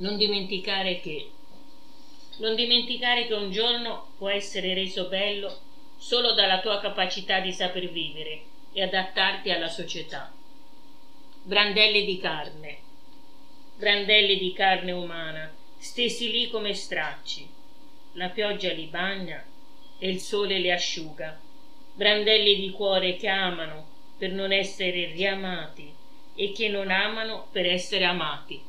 Non dimenticare che non dimenticare che un giorno può essere reso bello solo dalla tua capacità di saper vivere e adattarti alla società. Brandelli di carne, brandelli di carne umana, stesi lì come stracci. La pioggia li bagna e il sole li asciuga. Brandelli di cuore che amano per non essere riamati e che non amano per essere amati.